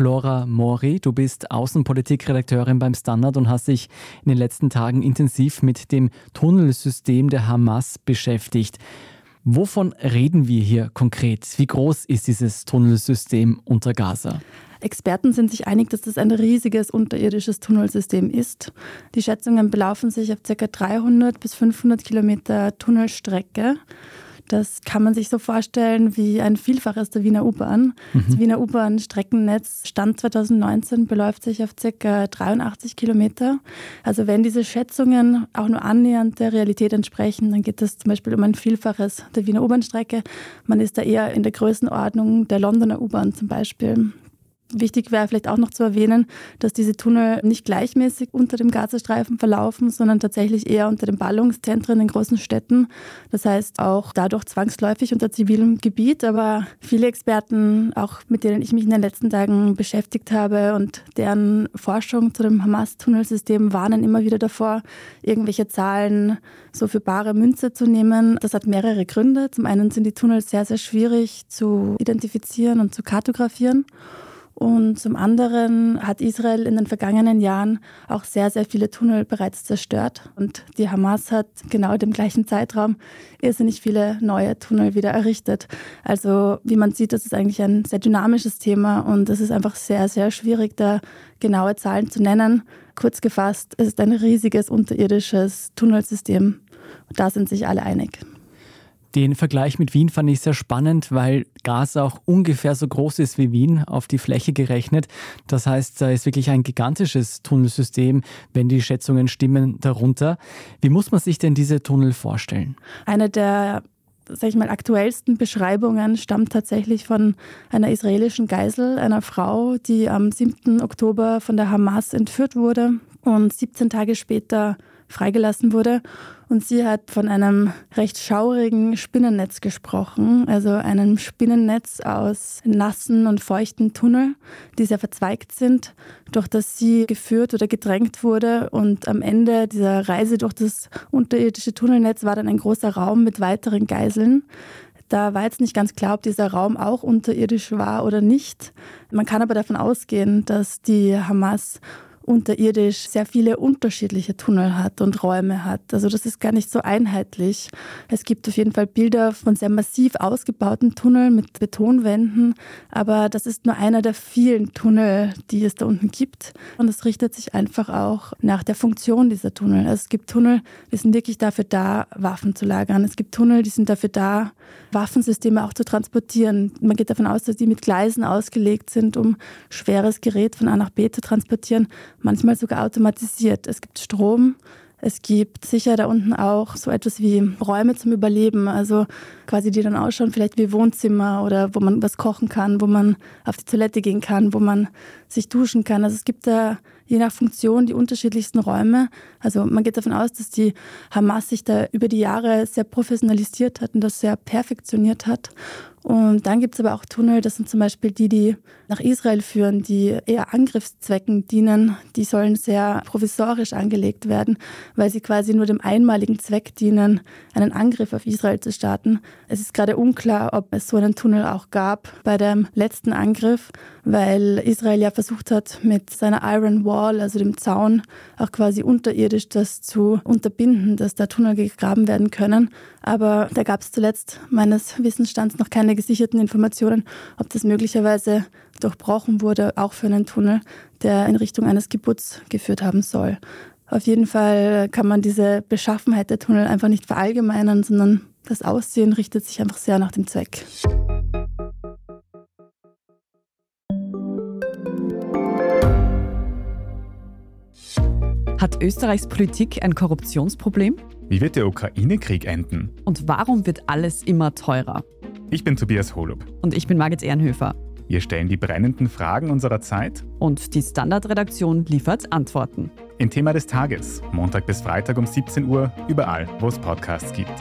Flora Mori, du bist Außenpolitikredakteurin beim Standard und hast dich in den letzten Tagen intensiv mit dem Tunnelsystem der Hamas beschäftigt. Wovon reden wir hier konkret? Wie groß ist dieses Tunnelsystem unter Gaza? Experten sind sich einig, dass das ein riesiges unterirdisches Tunnelsystem ist. Die Schätzungen belaufen sich auf ca. 300 bis 500 Kilometer Tunnelstrecke. Das kann man sich so vorstellen wie ein Vielfaches der Wiener U-Bahn. Mhm. Das Wiener U-Bahn-Streckennetz Stand 2019 beläuft sich auf ca. 83 Kilometer. Also wenn diese Schätzungen auch nur annähernd der Realität entsprechen, dann geht es zum Beispiel um ein Vielfaches der Wiener U-Bahn-Strecke. Man ist da eher in der Größenordnung der Londoner U-Bahn zum Beispiel. Wichtig wäre vielleicht auch noch zu erwähnen, dass diese Tunnel nicht gleichmäßig unter dem Gazastreifen verlaufen, sondern tatsächlich eher unter den Ballungszentren in großen Städten. Das heißt auch dadurch zwangsläufig unter zivilem Gebiet. Aber viele Experten, auch mit denen ich mich in den letzten Tagen beschäftigt habe und deren Forschung zu dem Hamas-Tunnelsystem warnen immer wieder davor, irgendwelche Zahlen so für bare Münze zu nehmen. Das hat mehrere Gründe. Zum einen sind die Tunnel sehr, sehr schwierig zu identifizieren und zu kartografieren. Und zum anderen hat Israel in den vergangenen Jahren auch sehr, sehr viele Tunnel bereits zerstört. Und die Hamas hat genau in dem gleichen Zeitraum irrsinnig viele neue Tunnel wieder errichtet. Also wie man sieht, das ist eigentlich ein sehr dynamisches Thema und es ist einfach sehr, sehr schwierig, da genaue Zahlen zu nennen. Kurz gefasst, es ist ein riesiges unterirdisches Tunnelsystem. Da sind sich alle einig. Den Vergleich mit Wien fand ich sehr spannend, weil Gaza auch ungefähr so groß ist wie Wien auf die Fläche gerechnet. Das heißt, da ist wirklich ein gigantisches Tunnelsystem, wenn die Schätzungen stimmen, darunter. Wie muss man sich denn diese Tunnel vorstellen? Eine der sag ich mal, aktuellsten Beschreibungen stammt tatsächlich von einer israelischen Geisel, einer Frau, die am 7. Oktober von der Hamas entführt wurde und 17 Tage später freigelassen wurde. Und sie hat von einem recht schaurigen Spinnennetz gesprochen, also einem Spinnennetz aus nassen und feuchten Tunnel, die sehr verzweigt sind, durch das sie geführt oder gedrängt wurde. Und am Ende dieser Reise durch das unterirdische Tunnelnetz war dann ein großer Raum mit weiteren Geiseln. Da war jetzt nicht ganz klar, ob dieser Raum auch unterirdisch war oder nicht. Man kann aber davon ausgehen, dass die Hamas unterirdisch sehr viele unterschiedliche Tunnel hat und Räume hat. Also das ist gar nicht so einheitlich. Es gibt auf jeden Fall Bilder von sehr massiv ausgebauten Tunneln mit Betonwänden, aber das ist nur einer der vielen Tunnel, die es da unten gibt. Und es richtet sich einfach auch nach der Funktion dieser Tunnel. Also es gibt Tunnel, die sind wirklich dafür da, Waffen zu lagern. Es gibt Tunnel, die sind dafür da, Waffensysteme auch zu transportieren. Man geht davon aus, dass die mit Gleisen ausgelegt sind, um schweres Gerät von A nach B zu transportieren manchmal sogar automatisiert. Es gibt Strom, es gibt sicher da unten auch so etwas wie Räume zum Überleben, also quasi die dann ausschauen, vielleicht wie Wohnzimmer oder wo man was kochen kann, wo man auf die Toilette gehen kann, wo man sich duschen kann. Also es gibt da je nach Funktion die unterschiedlichsten Räume. Also man geht davon aus, dass die Hamas sich da über die Jahre sehr professionalisiert hat und das sehr perfektioniert hat. Und dann gibt es aber auch Tunnel, das sind zum Beispiel die, die nach Israel führen, die eher Angriffszwecken dienen. Die sollen sehr provisorisch angelegt werden, weil sie quasi nur dem einmaligen Zweck dienen, einen Angriff auf Israel zu starten. Es ist gerade unklar, ob es so einen Tunnel auch gab bei dem letzten Angriff, weil Israel ja versucht hat, mit seiner Iron Wall, also dem Zaun, auch quasi unterirdisch das zu unterbinden, dass da Tunnel gegraben werden können. Aber da gab es zuletzt meines Wissensstands noch keine gesicherten Informationen, ob das möglicherweise durchbrochen wurde, auch für einen Tunnel, der in Richtung eines Geburts geführt haben soll. Auf jeden Fall kann man diese Beschaffenheit der Tunnel einfach nicht verallgemeinern, sondern das Aussehen richtet sich einfach sehr nach dem Zweck. Hat Österreichs Politik ein Korruptionsproblem? Wie wird der Ukraine-Krieg enden? Und warum wird alles immer teurer? Ich bin Tobias Holub. Und ich bin Margit Ehrenhöfer. Wir stellen die brennenden Fragen unserer Zeit. Und die Standardredaktion liefert Antworten. Im Thema des Tages, Montag bis Freitag um 17 Uhr, überall, wo es Podcasts gibt.